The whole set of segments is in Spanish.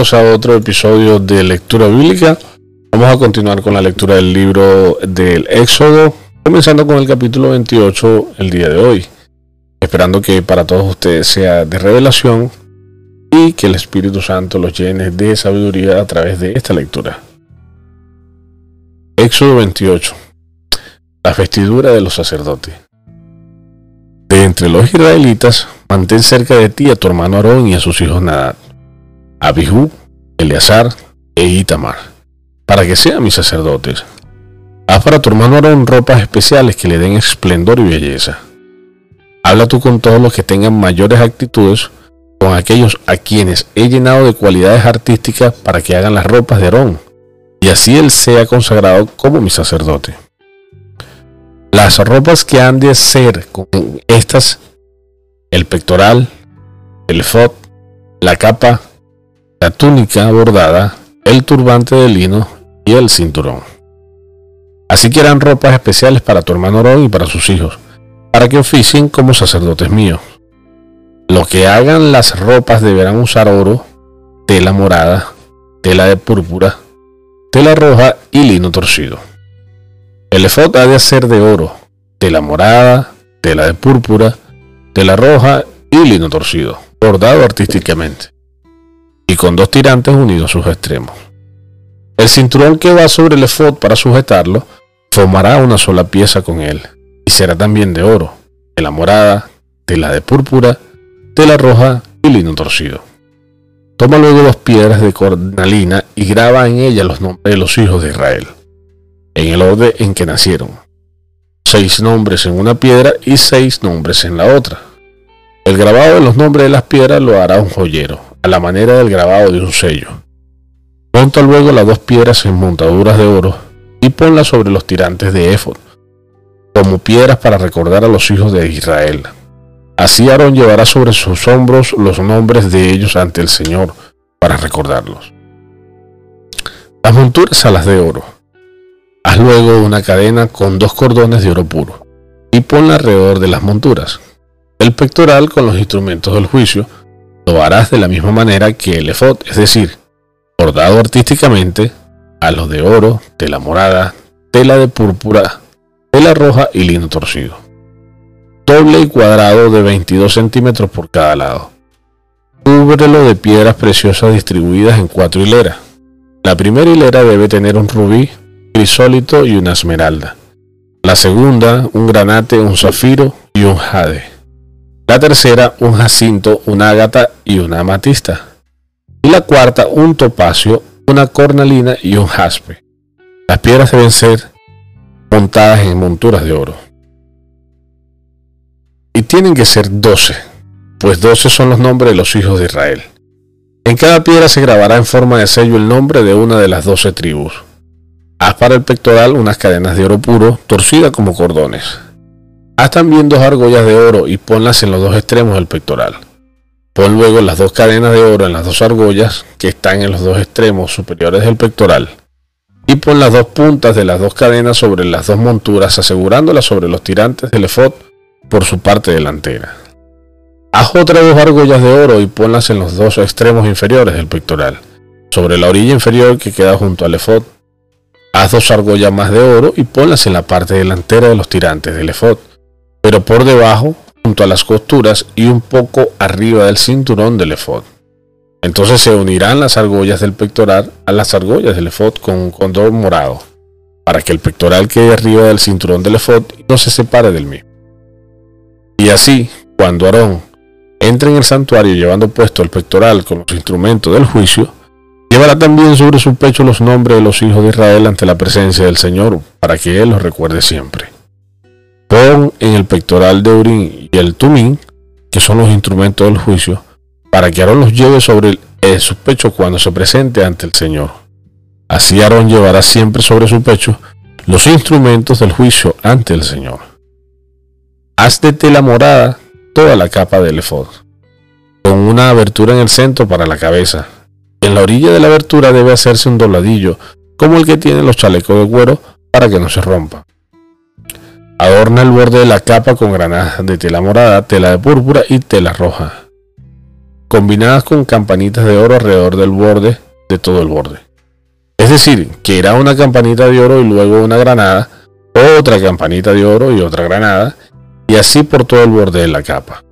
a otro episodio de lectura bíblica. Vamos a continuar con la lectura del libro del Éxodo, comenzando con el capítulo 28 el día de hoy, esperando que para todos ustedes sea de revelación y que el Espíritu Santo los llene de sabiduría a través de esta lectura. Éxodo 28. La vestidura de los sacerdotes. De entre los israelitas, mantén cerca de ti a tu hermano Aarón y a sus hijos Nadab, Abihu, Eleazar e Itamar, para que sean mis sacerdotes. Haz para tu hermano Aarón ropas especiales que le den esplendor y belleza. Habla tú con todos los que tengan mayores actitudes, con aquellos a quienes he llenado de cualidades artísticas para que hagan las ropas de Aarón, y así él sea consagrado como mi sacerdote. Las ropas que han de ser con estas, el pectoral, el efod, la capa, la túnica bordada, el turbante de lino y el cinturón. Así que eran ropas especiales para tu hermano Orón y para sus hijos, para que oficien como sacerdotes míos. Los que hagan las ropas deberán usar oro, tela morada, tela de púrpura, tela roja y lino torcido. El efod ha de ser de oro, tela morada, tela de púrpura, tela roja y lino torcido, bordado artísticamente, y con dos tirantes unidos sus extremos. El cinturón que va sobre el efod para sujetarlo formará una sola pieza con él, y será también de oro, tela morada, tela de púrpura, tela roja y lino torcido. Toma luego dos piedras de cornalina y graba en ellas los nombres de los hijos de Israel, en el orden en que nacieron, seis nombres en una piedra y seis nombres en la otra. El grabado de los nombres de las piedras lo hará un joyero, a la manera del grabado de un sello. Monta luego las dos piedras en montaduras de oro y ponlas sobre los tirantes de Éfod, como piedras para recordar a los hijos de Israel. Así Aarón llevará sobre sus hombros los nombres de ellos ante el Señor para recordarlos. Las monturas a las de oro Haz luego una cadena con dos cordones de oro puro y ponla alrededor de las monturas. El pectoral con los instrumentos del juicio lo harás de la misma manera que el efod, es decir, bordado artísticamente a los de oro, tela morada, tela de púrpura, tela roja y lino torcido. Doble y cuadrado de 22 centímetros por cada lado. Cúbrelo de piedras preciosas distribuidas en cuatro hileras. La primera hilera debe tener un rubí crisólito y una esmeralda. La segunda, un granate, un zafiro y un jade. La tercera, un jacinto, una ágata y una amatista. Y la cuarta, un topacio, una cornalina y un jaspe. Las piedras deben ser montadas en monturas de oro. Y tienen que ser doce, pues doce son los nombres de los hijos de Israel. En cada piedra se grabará en forma de sello el nombre de una de las doce tribus. Haz para el pectoral unas cadenas de oro puro, torcidas como cordones. Haz también dos argollas de oro y ponlas en los dos extremos del pectoral. Pon luego las dos cadenas de oro en las dos argollas que están en los dos extremos superiores del pectoral. Y pon las dos puntas de las dos cadenas sobre las dos monturas, asegurándolas sobre los tirantes del efod por su parte delantera. Haz otras dos argollas de oro y ponlas en los dos extremos inferiores del pectoral, sobre la orilla inferior que queda junto al efod Haz dos argollas más de oro y ponlas en la parte delantera de los tirantes del efod, pero por debajo, junto a las costuras y un poco arriba del cinturón del efod. Entonces se unirán las argollas del pectoral a las argollas del efod con un condor morado, para que el pectoral quede arriba del cinturón del efod y no se separe del mismo. Y así, cuando Aarón entre en el santuario llevando puesto el pectoral con los instrumentos del juicio, Llevará también sobre su pecho los nombres de los hijos de Israel ante la presencia del Señor, para que Él los recuerde siempre. Pon en el pectoral de Urín y el Tumín, que son los instrumentos del juicio, para que Aarón los lleve sobre su pecho cuando se presente ante el Señor. Así Aarón llevará siempre sobre su pecho los instrumentos del juicio ante el Señor. Haz de tela morada toda la capa del efod, con una abertura en el centro para la cabeza, en la orilla de la abertura debe hacerse un dobladillo, como el que tienen los chalecos de cuero, para que no se rompa. Adorna el borde de la capa con granadas de tela morada, tela de púrpura y tela roja. combinadas con campanitas de oro alrededor del borde de todo el borde. Es decir, que irá una campanita de oro y luego una granada, otra campanita de oro y otra granada, y así por todo el borde de la capa.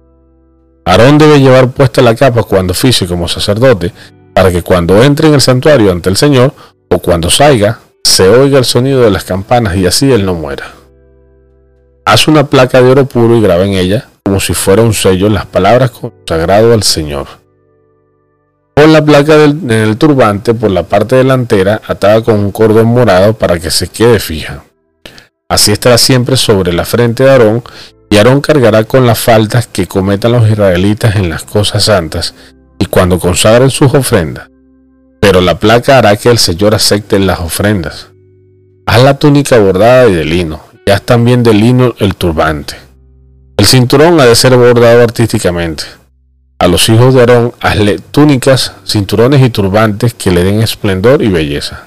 Aarón debe llevar puesta la capa cuando oficie como sacerdote, para que cuando entre en el santuario ante el Señor, o cuando salga, se oiga el sonido de las campanas y así él no muera. Haz una placa de oro puro y graba en ella, como si fuera un sello, las palabras consagrado al Señor. Pon la placa en el turbante por la parte delantera atada con un cordón morado para que se quede fija. Así estará siempre sobre la frente de Aarón, y Aarón cargará con las faltas que cometan los israelitas en las cosas santas, y cuando consagren sus ofrendas. Pero la placa hará que el Señor acepte las ofrendas. Haz la túnica bordada y de lino, y haz también de lino el turbante. El cinturón ha de ser bordado artísticamente. A los hijos de Aarón hazle túnicas, cinturones y turbantes que le den esplendor y belleza.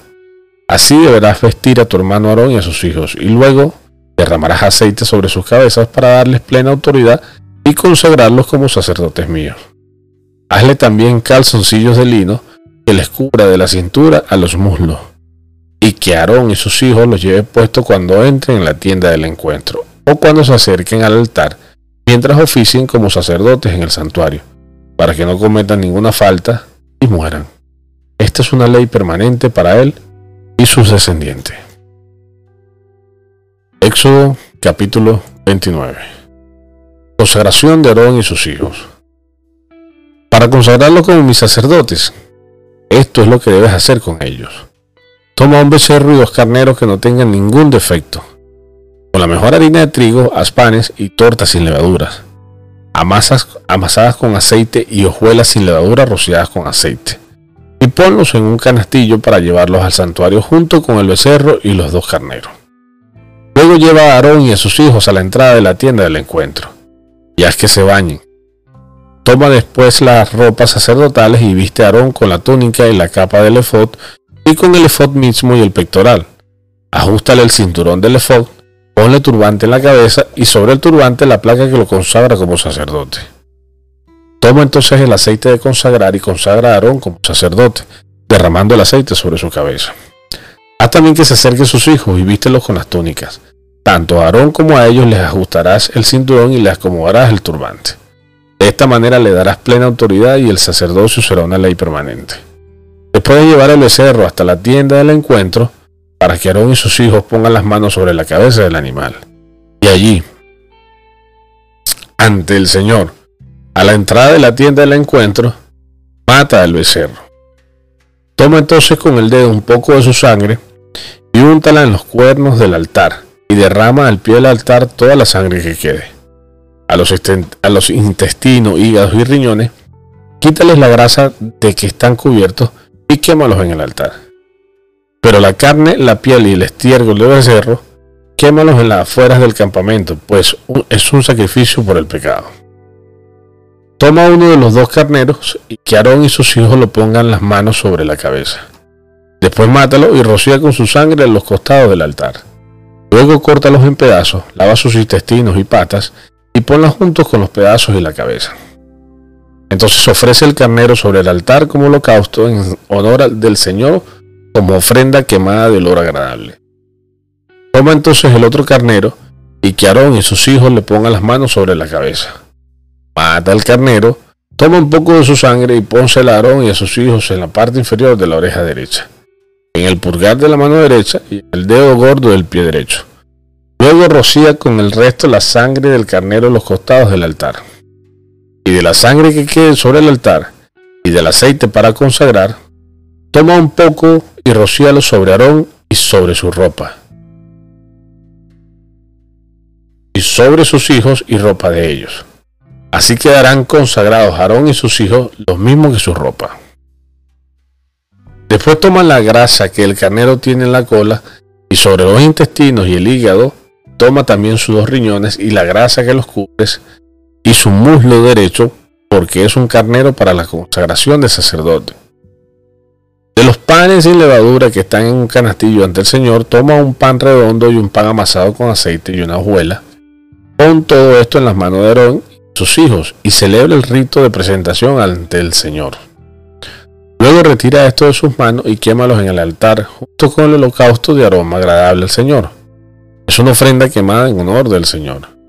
Así deberás vestir a tu hermano Aarón y a sus hijos, y luego derramarás aceite sobre sus cabezas para darles plena autoridad y consagrarlos como sacerdotes míos. Hazle también calzoncillos de lino que les cubra de la cintura a los muslos, y que Aarón y sus hijos los lleven puesto cuando entren en la tienda del encuentro, o cuando se acerquen al altar, mientras oficien como sacerdotes en el santuario, para que no cometan ninguna falta y mueran. Esta es una ley permanente para él y sus descendientes. Éxodo capítulo 29. Consagración de Aarón y sus hijos. Para consagrarlos como mis sacerdotes, esto es lo que debes hacer con ellos. Toma un becerro y dos carneros que no tengan ningún defecto. Con la mejor harina de trigo, haz panes y tortas sin levaduras. Amasas, amasadas con aceite y hojuelas sin levadura rociadas con aceite. Y ponlos en un canastillo para llevarlos al santuario junto con el becerro y los dos carneros. Luego lleva a Aarón y a sus hijos a la entrada de la tienda del encuentro, y haz que se bañen. Toma después las ropas sacerdotales y viste a Aarón con la túnica y la capa del efod, y con el efod mismo y el pectoral. Ajustale el cinturón del efod, ponle turbante en la cabeza y sobre el turbante la placa que lo consagra como sacerdote. Toma entonces el aceite de consagrar y consagra a Aarón como sacerdote, derramando el aceite sobre su cabeza. Haz también que se acerquen sus hijos y vístelos con las túnicas. Tanto a Aarón como a ellos les ajustarás el cinturón y les acomodarás el turbante. De esta manera le darás plena autoridad y el sacerdocio será una ley permanente. Después de llevar el becerro hasta la tienda del encuentro, para que Aarón y sus hijos pongan las manos sobre la cabeza del animal. Y allí, ante el Señor, a la entrada de la tienda del encuentro, mata al becerro. Toma entonces con el dedo un poco de su sangre y úntala en los cuernos del altar, y derrama al pie del altar toda la sangre que quede. A los, a los intestinos, hígados y riñones, quítales la grasa de que están cubiertos y quémalos en el altar. Pero la carne, la piel y el estiércol del becerro, quémalos en las afueras del campamento, pues es un sacrificio por el pecado. Toma uno de los dos carneros y que Aarón y sus hijos lo pongan las manos sobre la cabeza. Después mátalo y rocía con su sangre en los costados del altar. Luego córtalos en pedazos, lava sus intestinos y patas y ponlos juntos con los pedazos y la cabeza. Entonces ofrece el carnero sobre el altar como holocausto en honor del Señor como ofrenda quemada de olor agradable. Toma entonces el otro carnero y que Aarón y sus hijos le pongan las manos sobre la cabeza. Mata el carnero, toma un poco de su sangre y pónsela a Aarón y a sus hijos en la parte inferior de la oreja derecha en el pulgar de la mano derecha y el dedo gordo del pie derecho. Luego rocía con el resto la sangre del carnero en los costados del altar. Y de la sangre que quede sobre el altar y del aceite para consagrar, toma un poco y rocíalo sobre Aarón y sobre su ropa. Y sobre sus hijos y ropa de ellos. Así quedarán consagrados Aarón y sus hijos los mismos que su ropa. Después toma la grasa que el carnero tiene en la cola y sobre los intestinos y el hígado toma también sus dos riñones y la grasa que los cubre y su muslo derecho porque es un carnero para la consagración de sacerdote. De los panes sin levadura que están en un canastillo ante el Señor, toma un pan redondo y un pan amasado con aceite y una hojuela. Pon todo esto en las manos de Aarón y sus hijos y celebra el rito de presentación ante el Señor. Luego retira esto de sus manos y quémalos en el altar junto con el holocausto de aroma agradable al Señor. Es una ofrenda quemada en honor del Señor.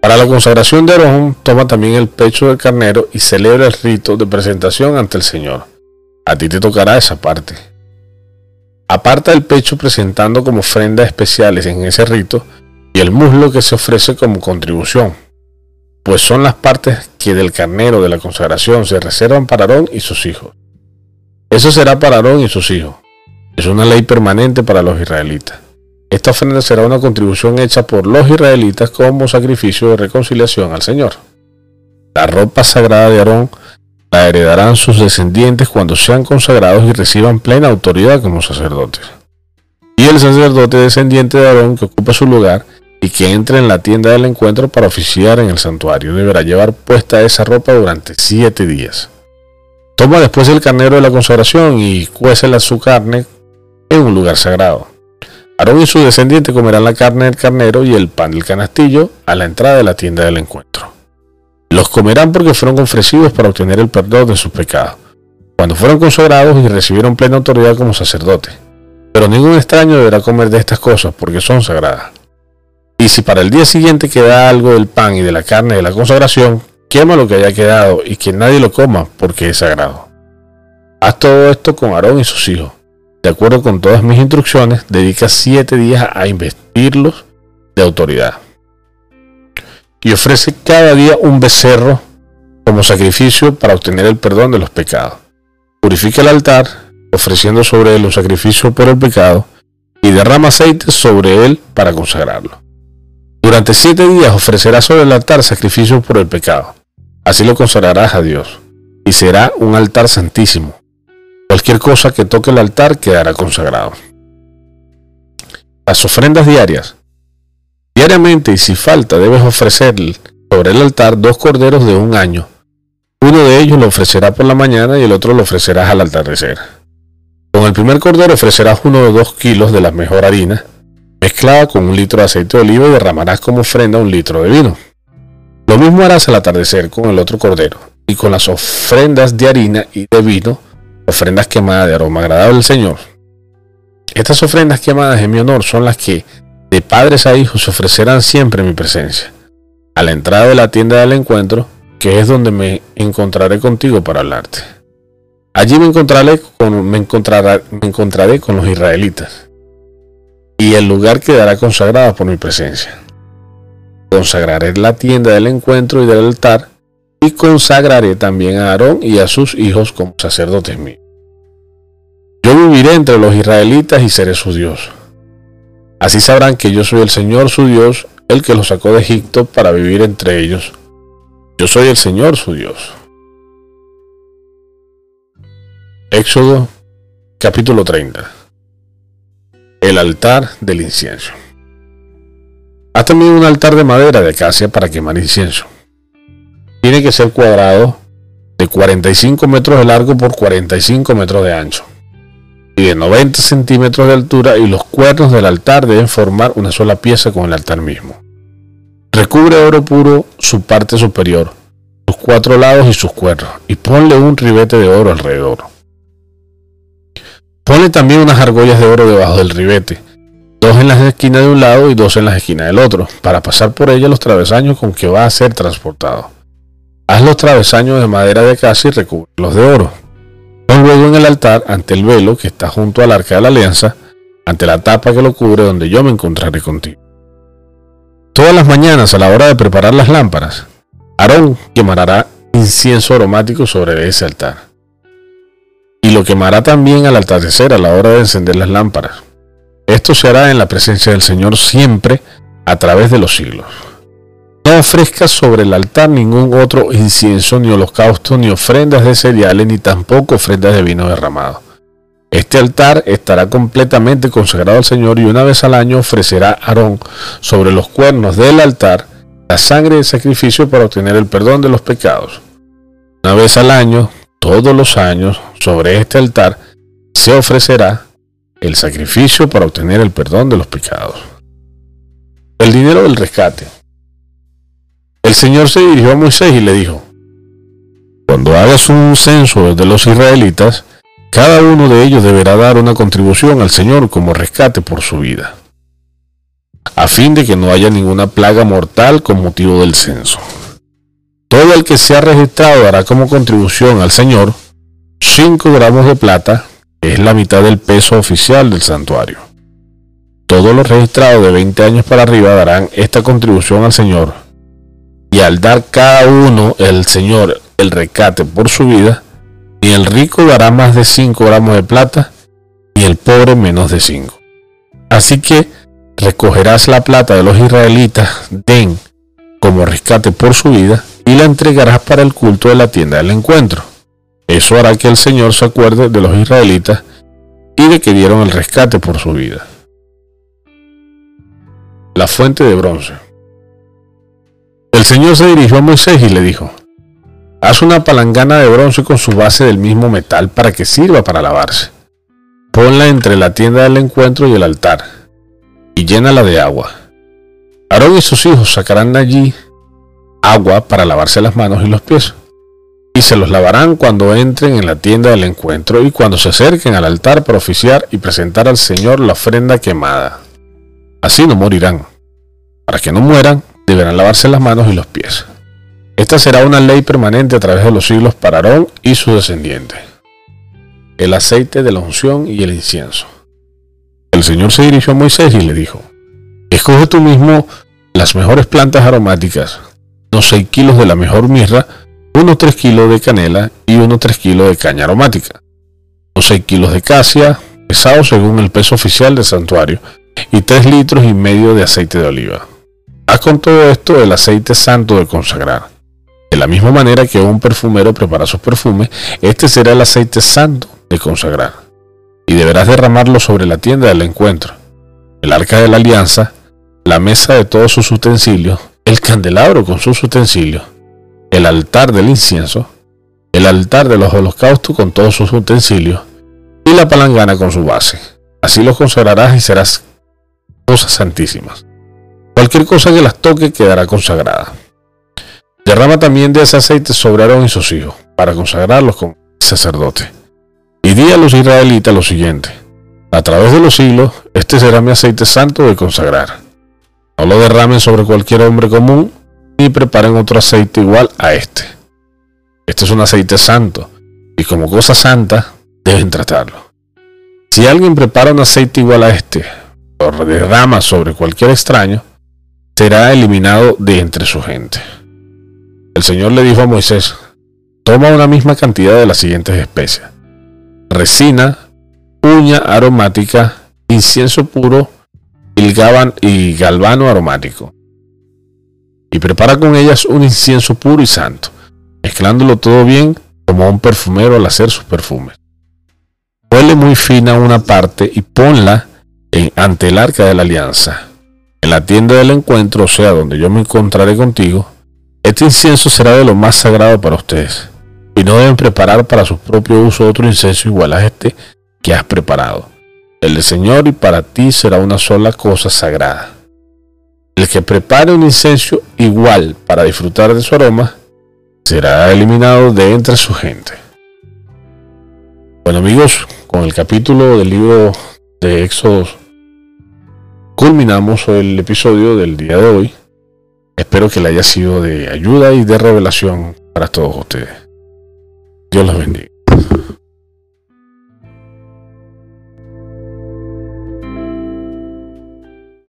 Para la consagración de Aarón, toma también el pecho del carnero y celebra el rito de presentación ante el Señor. A ti te tocará esa parte. Aparta el pecho presentando como ofrendas especiales en ese rito y el muslo que se ofrece como contribución, pues son las partes que del carnero de la consagración se reservan para Aarón y sus hijos. Eso será para Aarón y sus hijos. Es una ley permanente para los israelitas. Esta ofrenda será una contribución hecha por los israelitas como sacrificio de reconciliación al Señor. La ropa sagrada de Aarón la heredarán sus descendientes cuando sean consagrados y reciban plena autoridad como sacerdotes. Y el sacerdote descendiente de Aarón que ocupa su lugar y que entre en la tienda del encuentro para oficiar en el santuario deberá llevar puesta esa ropa durante siete días. Toma después el carnero de la consagración y cuésela su carne en un lugar sagrado. Aarón y su descendiente comerán la carne del carnero y el pan del canastillo a la entrada de la tienda del encuentro. Los comerán porque fueron ofrecidos para obtener el perdón de sus pecados, cuando fueron consagrados y recibieron plena autoridad como sacerdote. Pero ningún extraño deberá comer de estas cosas porque son sagradas. Y si para el día siguiente queda algo del pan y de la carne de la consagración, quema lo que haya quedado y que nadie lo coma porque es sagrado. Haz todo esto con Aarón y sus hijos. De acuerdo con todas mis instrucciones, dedica siete días a investirlos de autoridad. Y ofrece cada día un becerro como sacrificio para obtener el perdón de los pecados. Purifica el altar, ofreciendo sobre él un sacrificio por el pecado, y derrama aceite sobre él para consagrarlo. Durante siete días ofrecerás sobre el altar sacrificios por el pecado. Así lo consagrarás a Dios, y será un altar santísimo. Cualquier cosa que toque el altar quedará consagrado. Las ofrendas diarias. Diariamente y si falta debes ofrecer sobre el altar dos corderos de un año. Uno de ellos lo ofrecerás por la mañana y el otro lo ofrecerás al atardecer. Con el primer cordero ofrecerás uno de dos kilos de la mejor harina, mezclada con un litro de aceite de oliva y derramarás como ofrenda un litro de vino. Lo mismo harás al atardecer con el otro cordero, y con las ofrendas de harina y de vino, ofrendas quemadas de aroma agradable al Señor. Estas ofrendas quemadas en mi honor son las que de padres a hijos se ofrecerán siempre en mi presencia, a la entrada de la tienda del encuentro, que es donde me encontraré contigo para hablarte. Allí me encontraré con, me encontraré con los israelitas y el lugar quedará consagrado por mi presencia. Consagraré la tienda del encuentro y del altar, y consagraré también a Aarón y a sus hijos como sacerdotes míos. Yo viviré entre los israelitas y seré su Dios. Así sabrán que yo soy el Señor su Dios, el que los sacó de Egipto para vivir entre ellos. Yo soy el Señor su Dios. Éxodo capítulo 30 el altar del incienso. Haz también un altar de madera de acacia para quemar incienso. Tiene que ser cuadrado de 45 metros de largo por 45 metros de ancho y de 90 centímetros de altura y los cuernos del altar deben formar una sola pieza con el altar mismo. Recubre oro puro su parte superior, sus cuatro lados y sus cuernos y ponle un ribete de oro alrededor. Pone también unas argollas de oro debajo del ribete, dos en las esquinas de un lado y dos en las esquinas del otro, para pasar por ellas los travesaños con que va a ser transportado. Haz los travesaños de madera de casa y recúbrelos de oro. Pon luego en el altar, ante el velo que está junto al arca de la alianza, ante la tapa que lo cubre donde yo me encontraré contigo. Todas las mañanas a la hora de preparar las lámparas, Aarón quemará incienso aromático sobre ese altar y lo quemará también al atardecer a la hora de encender las lámparas. Esto se hará en la presencia del Señor siempre a través de los siglos. No ofrezcas sobre el altar ningún otro incienso, ni holocausto, ni ofrendas de cereales, ni tampoco ofrendas de vino derramado. Este altar estará completamente consagrado al Señor y una vez al año ofrecerá Aarón sobre los cuernos del altar la sangre del sacrificio para obtener el perdón de los pecados. Una vez al año todos los años sobre este altar se ofrecerá el sacrificio para obtener el perdón de los pecados. El dinero del rescate. El Señor se dirigió a Moisés y le dijo, cuando hagas un censo de los israelitas, cada uno de ellos deberá dar una contribución al Señor como rescate por su vida, a fin de que no haya ninguna plaga mortal con motivo del censo. Todo el que sea registrado dará como contribución al Señor 5 gramos de plata, que es la mitad del peso oficial del santuario. Todos los registrados de 20 años para arriba darán esta contribución al Señor. Y al dar cada uno el Señor el recate por su vida, ni el rico dará más de 5 gramos de plata, ni el pobre menos de 5. Así que recogerás la plata de los israelitas, den como rescate por su vida, y la entregarás para el culto de la tienda del encuentro. Eso hará que el Señor se acuerde de los israelitas y de que dieron el rescate por su vida. La fuente de bronce. Señor se dirigió a Moisés y le dijo, Haz una palangana de bronce con su base del mismo metal para que sirva para lavarse. Ponla entre la tienda del encuentro y el altar, y llénala de agua. Aarón y sus hijos sacarán de allí agua para lavarse las manos y los pies, y se los lavarán cuando entren en la tienda del encuentro y cuando se acerquen al altar para oficiar y presentar al Señor la ofrenda quemada. Así no morirán. Para que no mueran, deberán lavarse las manos y los pies. Esta será una ley permanente a través de los siglos para Aarón y su descendiente. El aceite de la unción y el incienso. El Señor se dirigió a Moisés y le dijo, Escoge tú mismo las mejores plantas aromáticas, unos 6 kilos de la mejor mirra, unos 3 kilos de canela y unos 3 kilos de caña aromática, unos 6 kilos de casia, pesado según el peso oficial del santuario, y 3 litros y medio de aceite de oliva. Haz con todo esto el aceite santo de consagrar de la misma manera que un perfumero prepara sus perfumes, este será el aceite santo de consagrar. Y deberás derramarlo sobre la tienda del encuentro, el arca de la alianza, la mesa de todos sus utensilios, el candelabro con sus utensilios, el altar del incienso, el altar de los holocaustos con todos sus utensilios, y la palangana con su base. Así los consagrarás y serás cosas santísimas. Cualquier cosa que las toque quedará consagrada. Derrama también de ese aceite sobre Aarón y sus hijos, para consagrarlos como sacerdote. Y di a los israelitas lo siguiente: A través de los siglos, este será mi aceite santo de consagrar. No lo derramen sobre cualquier hombre común, ni preparen otro aceite igual a este. Este es un aceite santo, y como cosa santa, deben tratarlo. Si alguien prepara un aceite igual a este, o derrama sobre cualquier extraño, será eliminado de entre su gente. El Señor le dijo a Moisés, toma una misma cantidad de las siguientes especias. Resina, uña aromática, incienso puro y galvano aromático. Y prepara con ellas un incienso puro y santo, mezclándolo todo bien como un perfumero al hacer sus perfumes. Huele muy fina una parte y ponla en, ante el arca de la alianza, en la tienda del encuentro, o sea, donde yo me encontraré contigo, este incienso será de lo más sagrado para ustedes, y no deben preparar para su propio uso otro incienso igual a este que has preparado. El del Señor y para ti será una sola cosa sagrada. El que prepare un incienso igual para disfrutar de su aroma, será eliminado de entre su gente. Bueno amigos, con el capítulo del libro de Éxodo culminamos el episodio del día de hoy. Espero que le haya sido de ayuda y de revelación para todos ustedes. Dios los bendiga.